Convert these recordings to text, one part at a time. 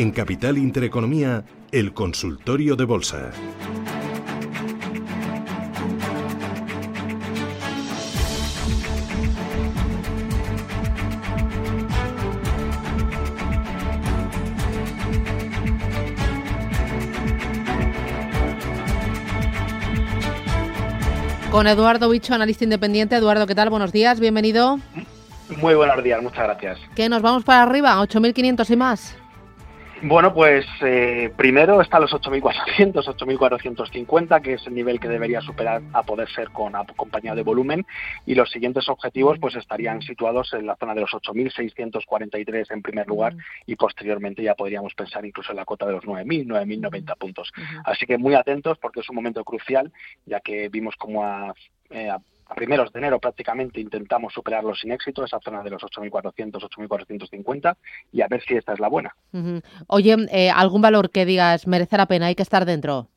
En Capital Intereconomía, el consultorio de bolsa. Con Eduardo Bicho, analista independiente. Eduardo, ¿qué tal? Buenos días, bienvenido. Muy buenos días, muchas gracias. ¿Qué nos vamos para arriba? ¿8.500 y más? Bueno, pues eh, primero está los 8.400, 8.450, que es el nivel que debería superar a poder ser con acompañado de volumen, y los siguientes objetivos pues estarían situados en la zona de los 8.643 en primer lugar y posteriormente ya podríamos pensar incluso en la cota de los 9.000, 9.090 puntos. Así que muy atentos porque es un momento crucial, ya que vimos como a, eh, a a primeros de enero prácticamente intentamos superarlo sin éxito, esa zona de los 8.400, 8.450, y a ver si esta es la buena. Oye, eh, ¿algún valor que digas merece la pena, hay que estar dentro?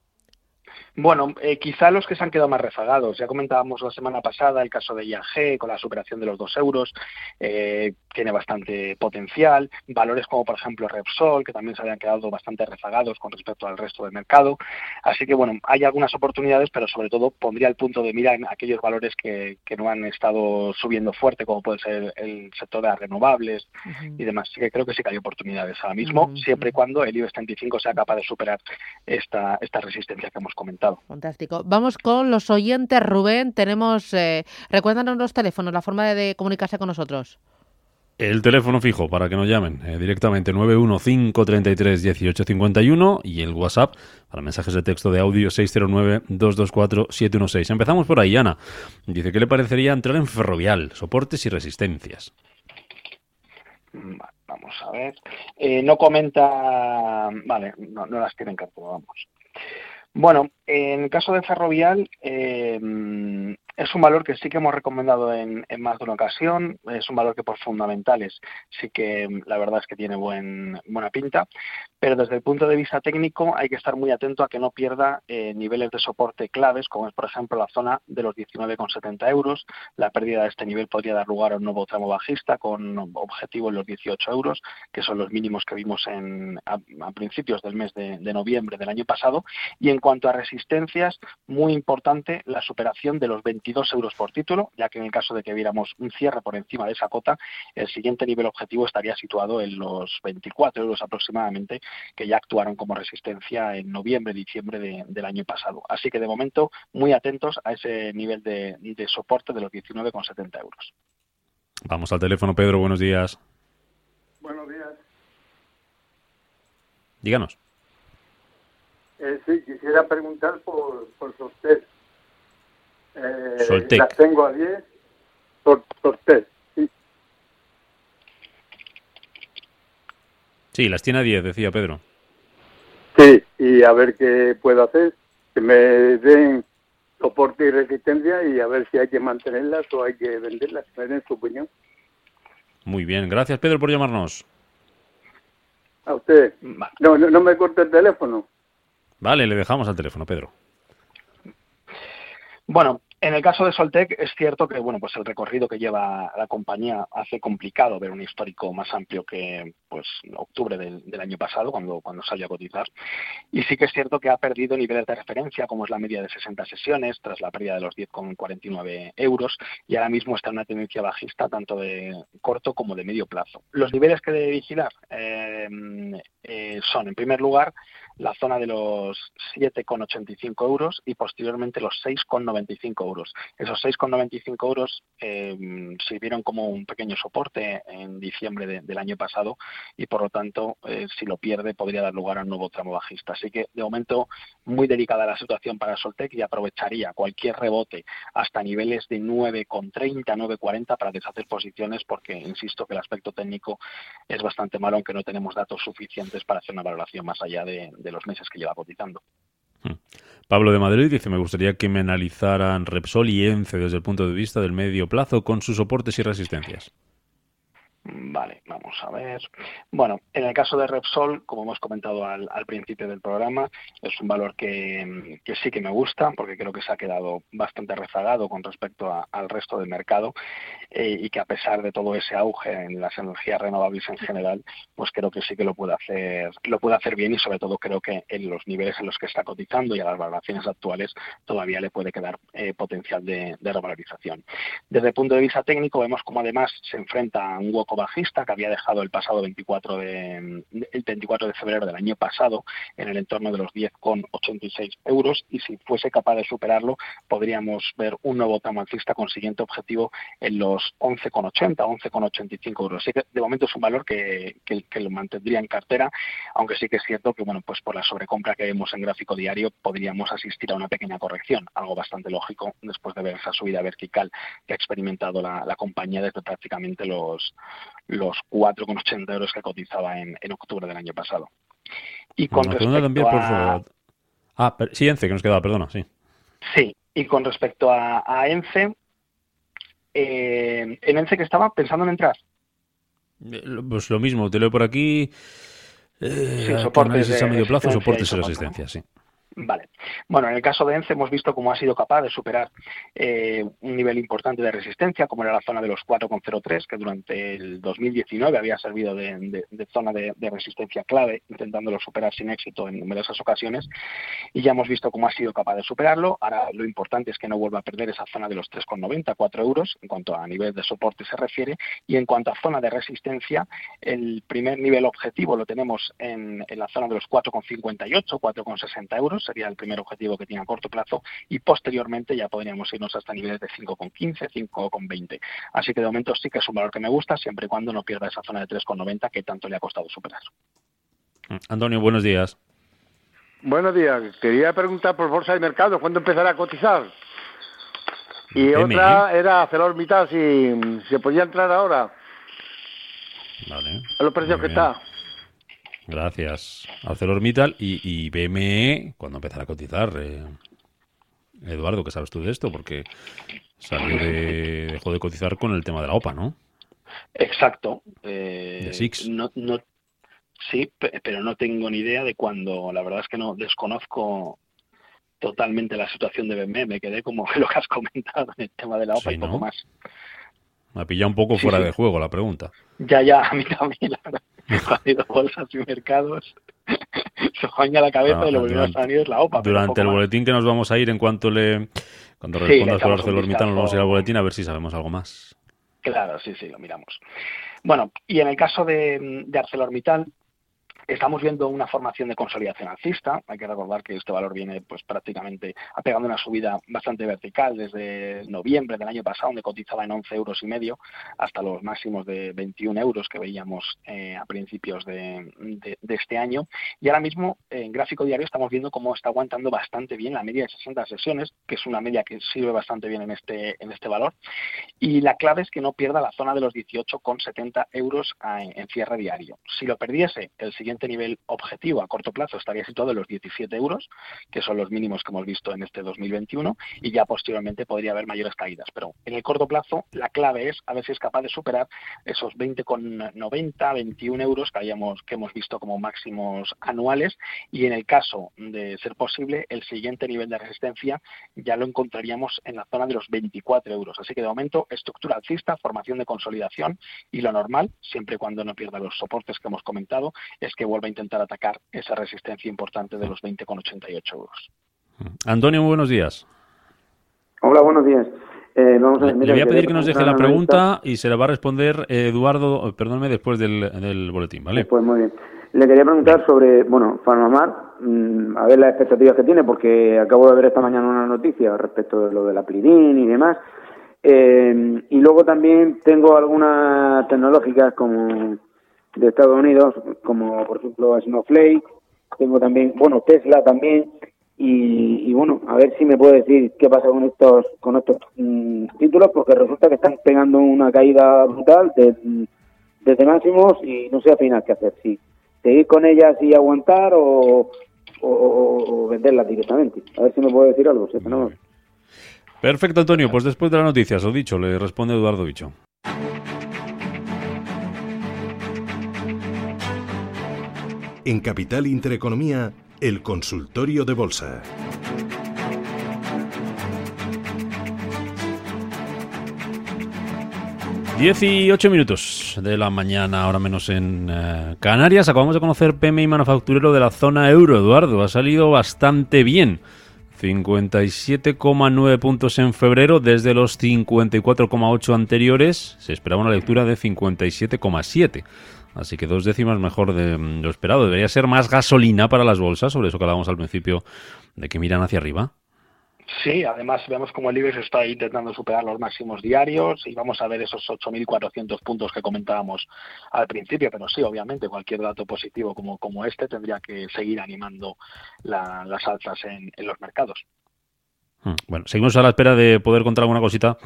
Bueno, eh, quizá los que se han quedado más rezagados. Ya comentábamos la semana pasada el caso de IAG con la superación de los dos euros, eh, tiene bastante potencial. Valores como, por ejemplo, Repsol, que también se habían quedado bastante rezagados con respecto al resto del mercado. Así que, bueno, hay algunas oportunidades, pero sobre todo pondría el punto de mira en aquellos valores que, que no han estado subiendo fuerte, como puede ser el sector de las renovables y demás. Así que creo que sí que hay oportunidades ahora mismo, siempre y cuando el IBEX 35 sea capaz de superar esta, esta resistencia que hemos comentado. Fantástico. Vamos con los oyentes, Rubén. Tenemos, eh, recuérdanos los teléfonos, la forma de, comunicarse con nosotros. El teléfono fijo para que nos llamen eh, directamente 915331851 y el WhatsApp para mensajes de texto de audio 609224716. Empezamos por ahí, Ana. Dice, ¿qué le parecería entrar en ferrovial, soportes y resistencias? Vamos a ver. Eh, no comenta... Vale, no, no las tiene en cartón, vamos. Bueno, en el caso de Ferrovial, eh, es un valor que sí que hemos recomendado en, más de una ocasión, es un valor que por fundamentales sí que la verdad es que tiene buen, buena pinta, pero desde el punto de vista técnico hay que estar muy atento a que no pierda eh, niveles de soporte claves, como es por ejemplo la zona de los 19,70 euros. La pérdida de este nivel podría dar lugar a un nuevo tramo bajista con objetivo en los 18 euros, que son los mínimos que vimos en, a, principios del mes de, de noviembre del año pasado. Y en cuanto a resistencias, muy importante la superación de los 20 22 euros por título, ya que en el caso de que viéramos un cierre por encima de esa cota, el siguiente nivel objetivo estaría situado en los 24 euros aproximadamente, que ya actuaron como resistencia en noviembre, diciembre del año pasado. Así que de momento muy atentos a ese nivel de, de soporte de los 19,70 euros. Vamos al teléfono, Pedro, buenos días. Buenos días. Díganos. Eh, sí, quisiera preguntar por, por usted. Eh, las tengo a 10 por, sí. Sí, las tiene a 10, decía Pedro. Sí, y a ver qué puedo hacer, que me den soporte y resistencia y a ver si hay que mantenerlas o hay que venderlas, me den su opinión. Muy bien, gracias Pedro por llamarnos. A usted. No, no, no me corte el teléfono. Vale, le dejamos al teléfono, Pedro. Bueno, en el caso de Soltec es cierto que bueno, pues el recorrido que lleva la compañía hace complicado ver un histórico más amplio que pues octubre del, año pasado cuando, cuando salió a cotizar. Y sí que es cierto que ha perdido niveles de referencia como es la media de 60 sesiones tras la pérdida de los 10,49 euros y ahora mismo está en una tendencia bajista tanto de corto como de medio plazo. Los niveles que debe vigilar eh, eh, son en primer lugar la zona de los 7,85 euros y posteriormente los 6,95 euros. Esos 6,95 euros eh, sirvieron como un pequeño soporte en diciembre del año pasado y por lo tanto eh, si lo pierde podría dar lugar a un nuevo tramo bajista. Así que de momento muy delicada la situación para Soltec y aprovecharía cualquier rebote hasta niveles de 9,30, 9,40 para deshacer posiciones porque insisto que el aspecto técnico es bastante malo aunque no tenemos datos suficientes para hacer una valoración más allá de, los meses que lleva cotizando. Hmm. Pablo de Madrid dice, me gustaría que me analizaran Repsol y ENCE desde el punto de vista del medio plazo con sus soportes y resistencias. Vale, vamos a ver. Bueno, en el caso de Repsol, como hemos comentado al, principio del programa, es un valor que, sí que me gusta porque creo que se ha quedado bastante rezagado con respecto al resto del mercado eh, y que a pesar de todo ese auge en las energías renovables en general, pues creo que sí que lo puede hacer, lo puede hacer bien y sobre todo creo que en los niveles en los que está cotizando y a las valoraciones actuales todavía le puede quedar eh, potencial de, de revalorización. Desde el punto de vista técnico vemos como además se enfrenta a un hueco bajista que había dejado el pasado 24 de, el 24 de febrero del año pasado en el entorno de los 10,86 euros y si fuese capaz de superarlo podríamos ver un nuevo tramo alcista con siguiente objetivo en los 11,80, 11,85 euros. Así que de momento es un valor que, que, lo mantendría en cartera, aunque sí que es cierto que bueno pues por la sobrecompra que vemos en gráfico diario podríamos asistir a una pequeña corrección, algo bastante lógico después de ver esa subida vertical que ha experimentado la, la compañía desde prácticamente los los 4,80 euros que cotizaba en, en, octubre del año pasado. Y con respecto a... Ah, sí, ENCE, que nos quedaba, perdona, sí. Sí, y con respecto a, a ENCE, eh, en ENCE que estaba pensando en entrar. Eh, pues lo mismo, te leo por aquí. Eh, sí, soportes a medio plazo, soportes y resistencia, sí. Vale. Bueno, en el caso de ENCE hemos visto cómo ha sido capaz de superar eh, un nivel importante de resistencia, como era la zona de los 4,03, que durante el 2019 había servido de, zona de, resistencia clave, intentándolo superar sin éxito en numerosas ocasiones, y ya hemos visto cómo ha sido capaz de superarlo. Ahora lo importante es que no vuelva a perder esa zona de los 3,90, 4 euros, en cuanto a nivel de soporte se refiere, y en cuanto a zona de resistencia, el primer nivel objetivo lo tenemos en, la zona de los 4,58, 4,60 euros, sería el primer objetivo que tiene a corto plazo, y posteriormente ya podríamos irnos hasta niveles de 5,15, 5,20. Así que de momento sí que es un valor que me gusta, siempre y cuando no pierda esa zona de 3,90 que tanto le ha costado superar. Antonio, buenos días. Buenos días. Quería preguntar por Bolsa de Mercado, ¿cuándo empezará a cotizar? Y otra era mitad si se podía entrar ahora. Vale. A los precios que está. Gracias. ArcelorMittal y, y BME, cuando empezará a cotizar. Eh, Eduardo, ¿qué sabes tú de esto? Porque salió de, dejó de cotizar con el tema de la OPA, ¿no? Exacto. Eh, Six. No, no, sí, pero no tengo ni idea de cuándo. La verdad es que no desconozco totalmente la situación de BME. Me quedé como lo que has comentado en el tema de la OPA y poco más. Me ha pillado un poco fuera de juego la pregunta. Ya, ya, a mí también, la verdad. Cuando bolsas y mercados se joña la cabeza y lo primero que es la OPA. Durante el boletín que nos vamos a ir, en cuanto le cuando respondas por ArcelorMittal, nos vamos a ir al boletín a ver si sabemos algo más. Claro, sí, sí, lo miramos. Bueno, y en el caso de, de ArcelorMittal, Estamos viendo una formación de consolidación alcista. Hay que recordar que este valor viene pues prácticamente pegando una subida bastante vertical desde noviembre del año pasado, donde cotizaba en 11 euros y medio, hasta los máximos de 21 euros que veíamos eh, a principios de, este año. Y ahora mismo en gráfico diario estamos viendo cómo está aguantando bastante bien la media de 60 sesiones, que es una media que sirve bastante bien en este, en este valor. Y la clave es que no pierda la zona de los 18,70 euros en cierre diario. Si lo perdiese, el siguiente nivel objetivo a corto plazo estaría situado en los 17 euros, que son los mínimos que hemos visto en este 2021, y ya posteriormente podría haber mayores caídas. Pero en el corto plazo la clave es a ver si es capaz de superar esos 20,90, 21 euros que, hayamos, que hemos visto como máximos anuales y en el caso de ser posible el siguiente nivel de resistencia ya lo encontraríamos en la zona de los 24 euros. Así que de momento estructura alcista, formación de consolidación y lo normal, siempre y cuando no pierda los soportes que hemos comentado, es que vuelva a intentar atacar esa resistencia importante de los 20,88 euros. Antonio, buenos días. Hola, buenos días. Eh, le, voy a pedir que nos deje la pregunta y se la va a responder Eduardo, perdónme, después del, boletín, ¿vale? Pues muy bien. Le quería preguntar sobre, bueno, Farmamar, mm, a ver las expectativas que tiene, porque acabo de ver esta mañana una noticia respecto de lo de la Plidin y demás. Eh, y luego también tengo algunas tecnológicas como de Estados Unidos, como por ejemplo Snowflake, tengo también, bueno, Tesla también, y, bueno, a ver si me puede decir qué pasa con estos con estos mm, títulos, porque resulta que están pegando una caída brutal de, desde máximos y no sé al final qué hacer, si seguir con ellas y aguantar o, o, venderlas directamente. A ver si me puede decir algo, no Perfecto, Antonio. Pues después de las noticias, lo dicho, le responde Eduardo Bicho. En Capital Intereconomía, el consultorio de bolsa. Dieciocho minutos de la mañana, ahora menos en eh, Canarias. Acabamos de conocer PMI manufacturero de la zona euro, Eduardo. Ha salido bastante bien. 57,9 puntos en febrero desde los 54,8 anteriores. Se esperaba una lectura de 57,7. Así que dos décimas mejor de lo esperado. Debería ser más gasolina para las bolsas, sobre eso que hablábamos al principio, de que miran hacia arriba. Sí, además vemos como el IBEX está intentando superar los máximos diarios y vamos a ver esos 8.400 puntos que comentábamos al principio, pero sí, obviamente cualquier dato positivo como, como este tendría que seguir animando las alzas en, los mercados. Hmm, bueno, seguimos a la espera de poder contar alguna cosita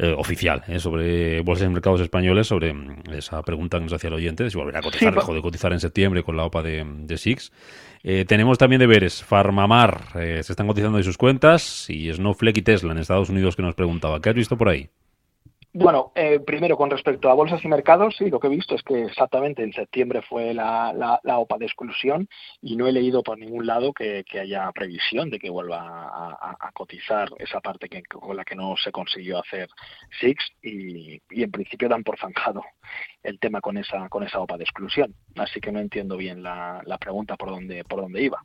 eh, oficial eh, sobre bolsas y mercados españoles, sobre mm, esa pregunta que nos hacía el oyente, de si volverá a cotizar, dejó de cotizar en septiembre con la OPA de, de SIX. Eh, tenemos también deberes. Farmamar se están cotizando de sus cuentas y Snowflake y Tesla en Estados Unidos que nos preguntaba. ¿Qué has visto por ahí? Bueno, eh, primero con respecto a bolsas y mercados, sí, lo que he visto es que exactamente en septiembre fue la, la, OPA de exclusión y no he leído por ningún lado que, haya previsión de que vuelva a, cotizar esa parte que, con la que no se consiguió hacer SIX y, en principio dan por zanjado el tema con esa con esa OPA de exclusión. Así que no entiendo bien la, pregunta por dónde por dónde iba.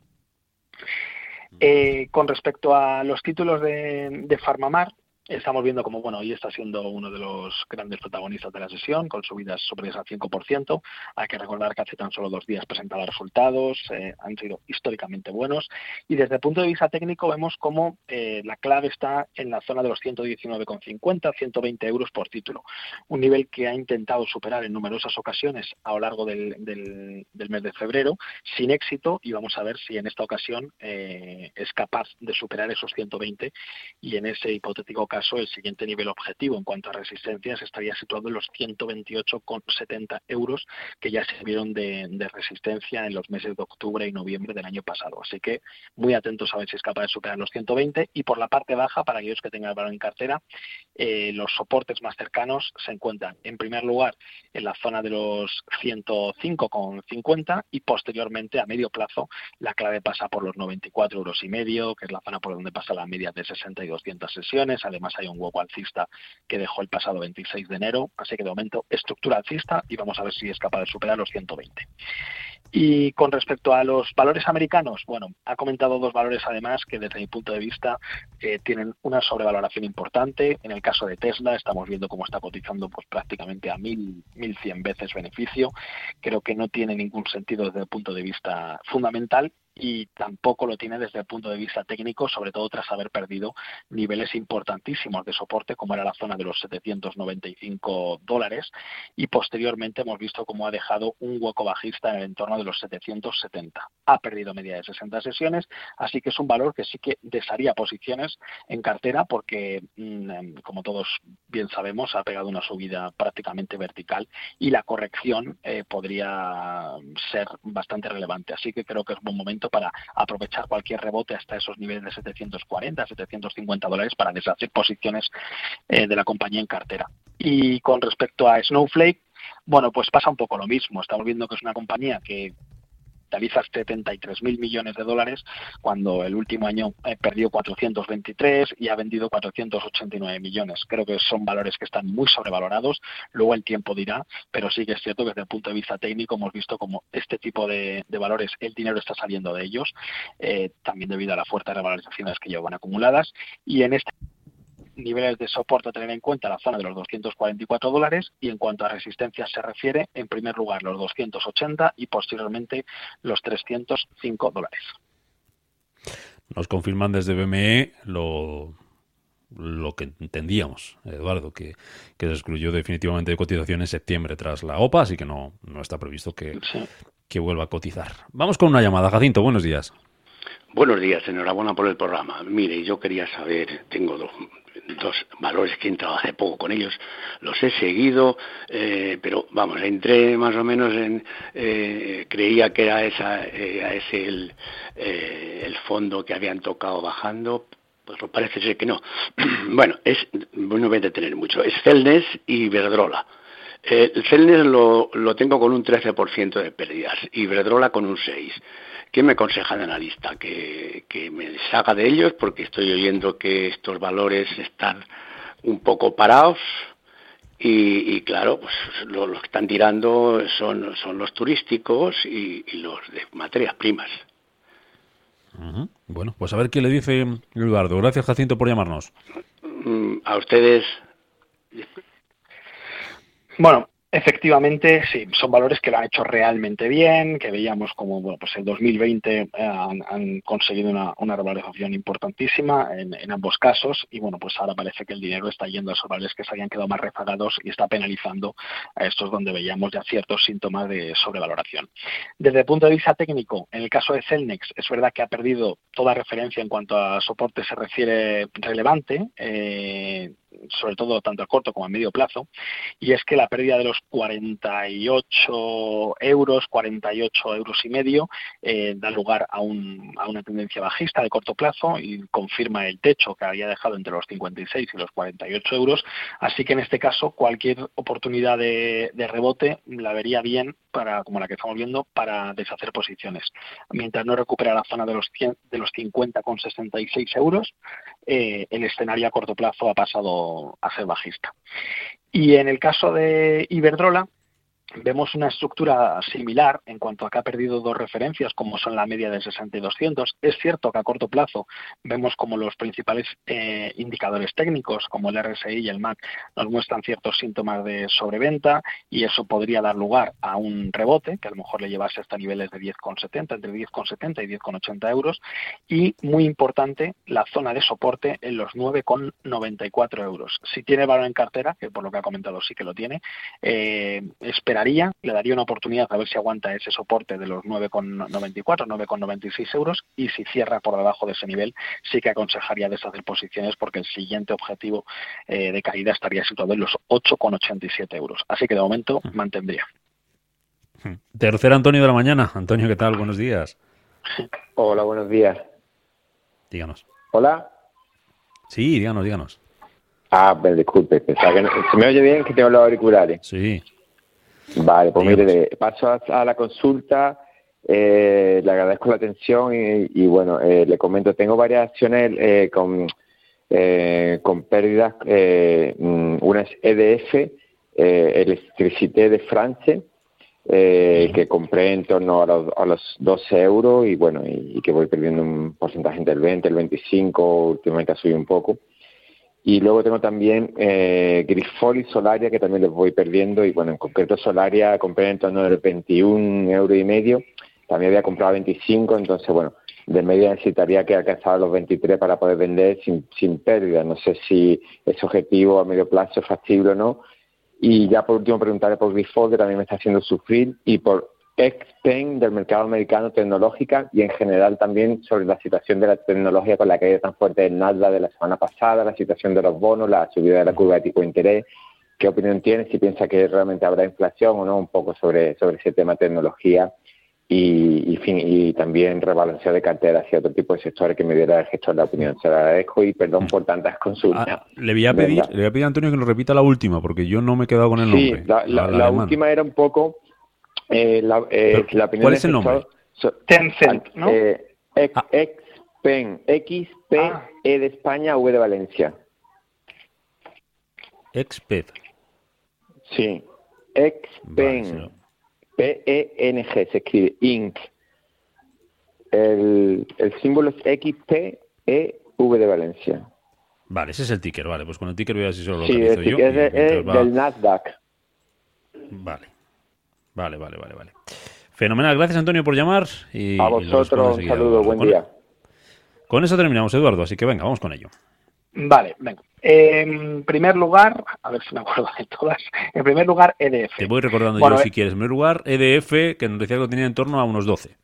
Mm. Eh, con respecto a los títulos de, de Farmamar, Estamos viendo como, bueno, hoy está siendo uno de los grandes protagonistas de la sesión, con subidas sobre ese 5%. Hay que recordar que hace tan solo dos días presentaba resultados, eh, han sido históricamente buenos. Y desde el punto de vista técnico vemos como eh, la clave está en la zona de los 119,50, 120 euros por título. Un nivel que ha intentado superar en numerosas ocasiones a lo largo del, del, mes de febrero, sin éxito. Y vamos a ver si en esta ocasión eh, es capaz de superar esos 120 y en ese hipotético caso, el siguiente nivel objetivo en cuanto a resistencias estaría situado en los 128,70 euros que ya sirvieron de, resistencia en los meses de octubre y noviembre del año pasado. Así que muy atentos a ver si es capaz de superar los 120 y por la parte baja, para aquellos que tengan el valor en cartera, eh, los soportes más cercanos se encuentran en primer lugar en la zona de los 105,50 y posteriormente a medio plazo la clave pasa por los 94 euros y medio, que es la zona por donde pasa la media de 60 y 200 sesiones, además hay un hueco alcista que dejó el pasado 26 de enero, así que de momento estructura alcista y vamos a ver si es capaz de superar los 120. Y con respecto a los valores americanos, bueno, ha comentado dos valores además que desde mi punto de vista eh, tienen una sobrevaloración importante. En el caso de Tesla estamos viendo cómo está cotizando pues prácticamente a mil, mil cien veces beneficio. Creo que no tiene ningún sentido desde el punto de vista fundamental y tampoco lo tiene desde el punto de vista técnico, sobre todo tras haber perdido niveles importantísimos de soporte, como era la zona de los 795 dólares, y posteriormente hemos visto cómo ha dejado un hueco bajista en el entorno de los 770. Ha perdido media de 60 sesiones, así que es un valor que sí que desharía posiciones en cartera porque, mm, como todos bien sabemos, ha pegado una subida prácticamente vertical y la corrección eh, podría ser bastante relevante. Así que creo que es buen momento para aprovechar cualquier rebote hasta esos niveles de 740, 750 dólares para deshacer posiciones eh, de la compañía en cartera. Y con respecto a Snowflake, bueno, pues pasa un poco lo mismo. Estamos viendo que es una compañía que capitaliza 73 mil millones de dólares cuando el último año eh, perdió 423 y ha vendido 489 millones. Creo que son valores que están muy sobrevalorados. Luego el tiempo dirá, pero sí que es cierto que desde el punto de vista técnico hemos visto como este tipo de, valores, el dinero está saliendo de ellos, eh, también debido a la fuerte revalorizaciones que llevan acumuladas. Y en este niveles de soporte a tener en cuenta la zona de los 244 dólares y en cuanto a resistencia se refiere, en primer lugar los 280 y posteriormente los 305 dólares. Nos confirman desde BME lo, lo que entendíamos, Eduardo, que, se excluyó definitivamente de cotización en septiembre tras la OPA, así que no, no está previsto que, que vuelva a cotizar. Vamos con una llamada. Jacinto, buenos días. Buenos días, enhorabuena por el programa. Mire, yo quería saber, tengo dos, valores que he entrado hace poco con ellos, los he seguido, eh, pero vamos, entré más o menos en, eh, creía que era esa, eh, ese el, el fondo que habían tocado bajando, pues parece ser que no. bueno, es, no voy a detener mucho, es Celnes y Verdrola. el Celnes lo, lo tengo con un 13% de pérdidas y Verdrola con un 6%. ¿Qué me aconseja el analista? Que, me deshaga de ellos porque estoy oyendo que estos valores están un poco parados y, claro, pues los que están tirando son, son los turísticos y, los de materias primas. Bueno, pues a ver qué le dice Eduardo. Gracias, Jacinto, por llamarnos. Mm, a ustedes. Bueno, Efectivamente, sí, son valores que lo han hecho realmente bien, que veíamos como bueno, pues el 2020 eh, han, conseguido una, una, revalorización importantísima en, ambos casos y bueno, pues ahora parece que el dinero está yendo a esos valores que se habían quedado más rezagados y está penalizando a estos donde veíamos ya ciertos síntomas de sobrevaloración. Desde el punto de vista técnico, en el caso de Celnex, es verdad que ha perdido toda referencia en cuanto a soporte se refiere relevante. Eh, sobre todo tanto a corto como a medio plazo, y es que la pérdida de los 48 euros, 48 euros y medio, eh, da lugar a, un, a, una tendencia bajista de corto plazo y confirma el techo que había dejado entre los 56 y los 48 euros. Así que en este caso, cualquier oportunidad de, rebote la vería bien para, como la que estamos viendo, para deshacer posiciones. Mientras no recupera la zona de los, 100, de los 50,66 euros, eh, el escenario a corto plazo ha pasado a ser bajista. Y en el caso de Iberdrola, vemos una estructura similar en cuanto a que ha perdido dos referencias, como son la media de 60 y 200. Es cierto que a corto plazo vemos como los principales eh, indicadores técnicos, como el RSI y el MAC, nos muestran ciertos síntomas de sobreventa y eso podría dar lugar a un rebote, que a lo mejor le llevase hasta niveles de 10,70, entre 10,70 y 10,80 euros. Y muy importante, la zona de soporte en los 9,94 euros. Si tiene valor en cartera, que por lo que ha comentado sí que lo tiene, eh, le daría una oportunidad a ver si aguanta ese soporte de los 9,94, 9,96 euros y si cierra por debajo de ese nivel, sí que aconsejaría deshacer posiciones porque el siguiente objetivo eh, de caída estaría situado en los 8,87 euros. Así que de momento mantendría. Tercer Antonio de la mañana. Antonio, ¿qué tal? Buenos días. Hola, buenos días. Díganos. Hola. Sí, díganos, díganos. Ah, pues disculpe, pensaba que ¿se me oye bien que tengo los auriculares? Sí. Vale, pues mire, paso a, la consulta. Eh, le agradezco la atención y, bueno, eh, le comento, tengo varias acciones eh, con, con pérdidas. Mm, una es EDF, Electricité de France, que compré en torno a los, a los 12 euros y bueno, y, que voy perdiendo un porcentaje del 20, el 25, últimamente ha subido un poco. Y luego tengo también eh, Grifol Solaria, que también les voy perdiendo. Y bueno, en concreto Solaria compré en torno del 21 euros y medio. También había comprado 25, entonces bueno, de media necesitaría que alcanzara los 23 para poder vender sin, sin pérdida. No sé si ese objetivo a medio plazo es factible o no. Y ya por último preguntarle por Grifol, que también me está haciendo sufrir, y por Expen del mercado americano tecnológica y en general también sobre la situación de la tecnología con la caída tan fuerte del Nasdaq de la semana pasada, la situación de los bonos, la subida de la curva de tipo de interés. ¿Qué opinión tiene? Si piensa que realmente habrá inflación o no, un poco sobre, sobre ese tema tecnología y, y, fin, y también rebalanceo de cartera hacia otro tipo de sectores que me diera el gestor la opinión. Se lo agradezco y perdón por tantas consultas. Ah, le, voy a pedir, le voy a pedir a Antonio que nos repita la última porque yo no me he quedado con el nombre. Sí, la última era un poco eh, la, eh, la ¿Cuál es el nombre? Tencent, ¿no? Eh, ah. Xpen, X, P, ah. E de España, V de Valencia. Xped. Sí. Xpen. P-E-N-G, se escribe Inc. El, el símbolo es X, P, E, V de Valencia. Vale, ese es el ticker, vale. Pues con el ticker voy a ver si solo lo Sí, el yo. es, mientras es va- del Nasdaq. Vale. Vale, vale, vale, vale. Fenomenal, gracias Antonio por llamar. Y, A vosotros, un saludo, buen Con- día. Con eso terminamos, Eduardo, así que venga, vamos con ello. Vale, venga. En primer lugar, a ver si me acuerdo de todas. En primer lugar, EDF. Te voy recordando Bueno, yo, eh, si quieres. En primer lugar, EDF, que nos decía que lo tenía en torno a unos 12.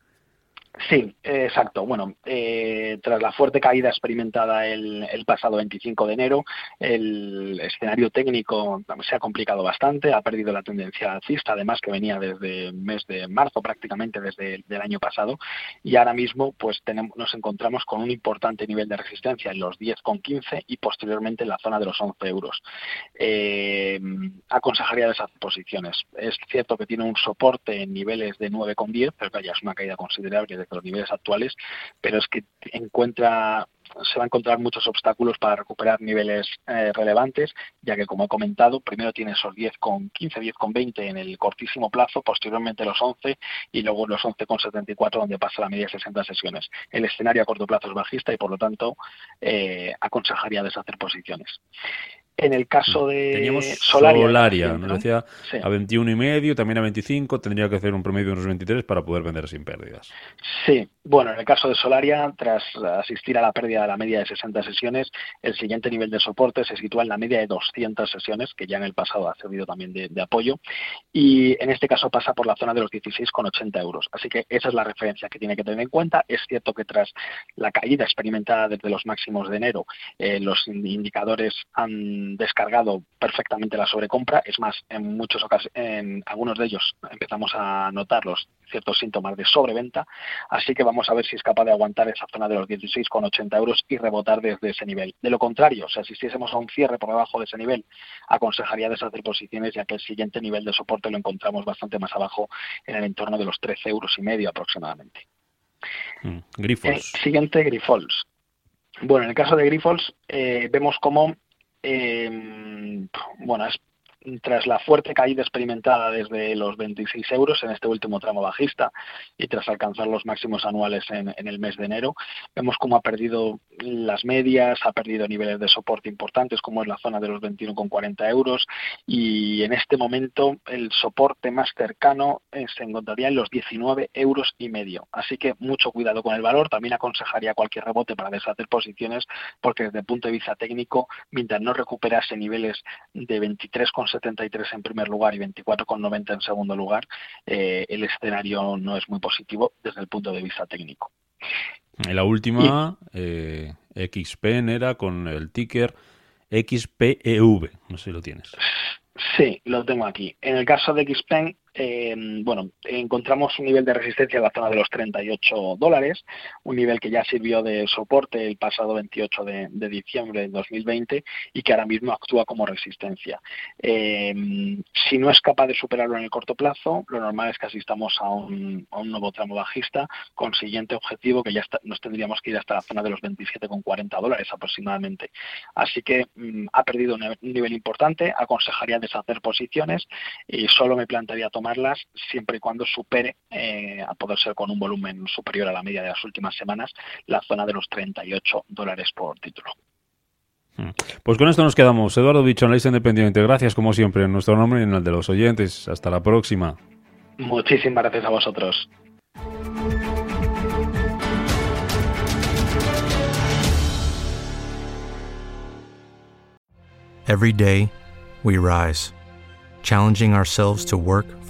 Sí, eh, exacto. Bueno, eh, tras la fuerte caída experimentada el, el pasado 25 de enero, el escenario técnico se ha complicado bastante, ha perdido la tendencia alcista, además que venía desde el mes de marzo prácticamente desde el año pasado, y ahora mismo pues tenemos, nos encontramos con un importante nivel de resistencia en los 10,15 y posteriormente en la zona de los 11 euros. Eh, aconsejaría deshacer posiciones. Es cierto que tiene un soporte en niveles de 9,10, pero ya es una caída considerable desde los niveles actuales, pero es que encuentra se va a encontrar muchos obstáculos para recuperar niveles eh, relevantes, ya que, como he comentado, primero tiene esos 10,15, 10,20 en el cortísimo plazo, posteriormente los 11 y luego los 11,74 donde pasa la media de 60 sesiones. El escenario a corto plazo es bajista y, por lo tanto, eh, aconsejaría deshacer posiciones. En el caso de Teníamos Solaria, Solaria, ¿no? nos decía Sí. a 21 y medio, también a 25, tendría que hacer un promedio de unos 23 para poder vender sin pérdidas. Sí, bueno, en el caso de Solaria, tras asistir a la pérdida de la media de 60 sesiones, el siguiente nivel de soporte se sitúa en la media de 200 sesiones, que ya en el pasado ha servido también de, de apoyo, y en este caso pasa por la zona de los 16,80 euros. Así que esa es la referencia que tiene que tener en cuenta. Es cierto que tras la caída experimentada desde los máximos de enero, eh, los indicadores han descargado perfectamente la sobrecompra. Es más, en muchos en algunos de ellos empezamos a notar los ciertos síntomas de sobreventa. Así que vamos a ver si es capaz de aguantar esa zona de los 16,80 euros y rebotar desde ese nivel. De lo contrario, o sea, si asistiésemos a un cierre por debajo de ese nivel, aconsejaría deshacer posiciones, ya que el siguiente nivel de soporte lo encontramos bastante más abajo, en el entorno de los 13 euros y medio aproximadamente. Mm, Eh, siguiente, Grifols. Bueno, en el caso de Grifols, eh, vemos cómo, eh, bueno, es- tras la fuerte caída experimentada desde los 26 euros en este último tramo bajista y tras alcanzar los máximos anuales en, el mes de enero, vemos cómo ha perdido las medias, ha perdido niveles de soporte importantes como es la zona de los 21,40 euros y en este momento el soporte más cercano eh, se encontraría en los 19 euros y medio. Así que mucho cuidado con el valor. También aconsejaría cualquier rebote para deshacer posiciones porque desde el punto de vista técnico, mientras no recuperase niveles de 23,73 en primer lugar y 24,90 en segundo lugar, eh, el escenario no es muy positivo desde el punto de vista técnico. En la última, eh, XPen era con el ticker XPEV. No sé si lo tienes. Sí, lo tengo aquí. En el caso de Xpeng, eh, bueno, encontramos un nivel de resistencia en la zona de los 38 dólares, un nivel que ya sirvió de soporte el pasado 28 de, diciembre de 2020 y que ahora mismo actúa como resistencia. Eh, si no es capaz de superarlo en el corto plazo, lo normal es que asistamos a un, nuevo tramo bajista con siguiente objetivo que ya nos tendríamos que ir hasta la zona de los 27,40 dólares aproximadamente. Así que mm, ha perdido un nivel importante, aconsejaría deshacer posiciones y solo me plantearía tomarlas siempre y cuando supere, eh, a poder ser con un volumen superior a la media de las últimas semanas, la zona de los 38 dólares por título. Pues con esto nos quedamos. Eduardo Bicho, analista independiente. Gracias, como siempre, en nuestro nombre y en el de los oyentes. Hasta la próxima. Muchísimas gracias a vosotros. Every day, we rise, challenging ourselves to work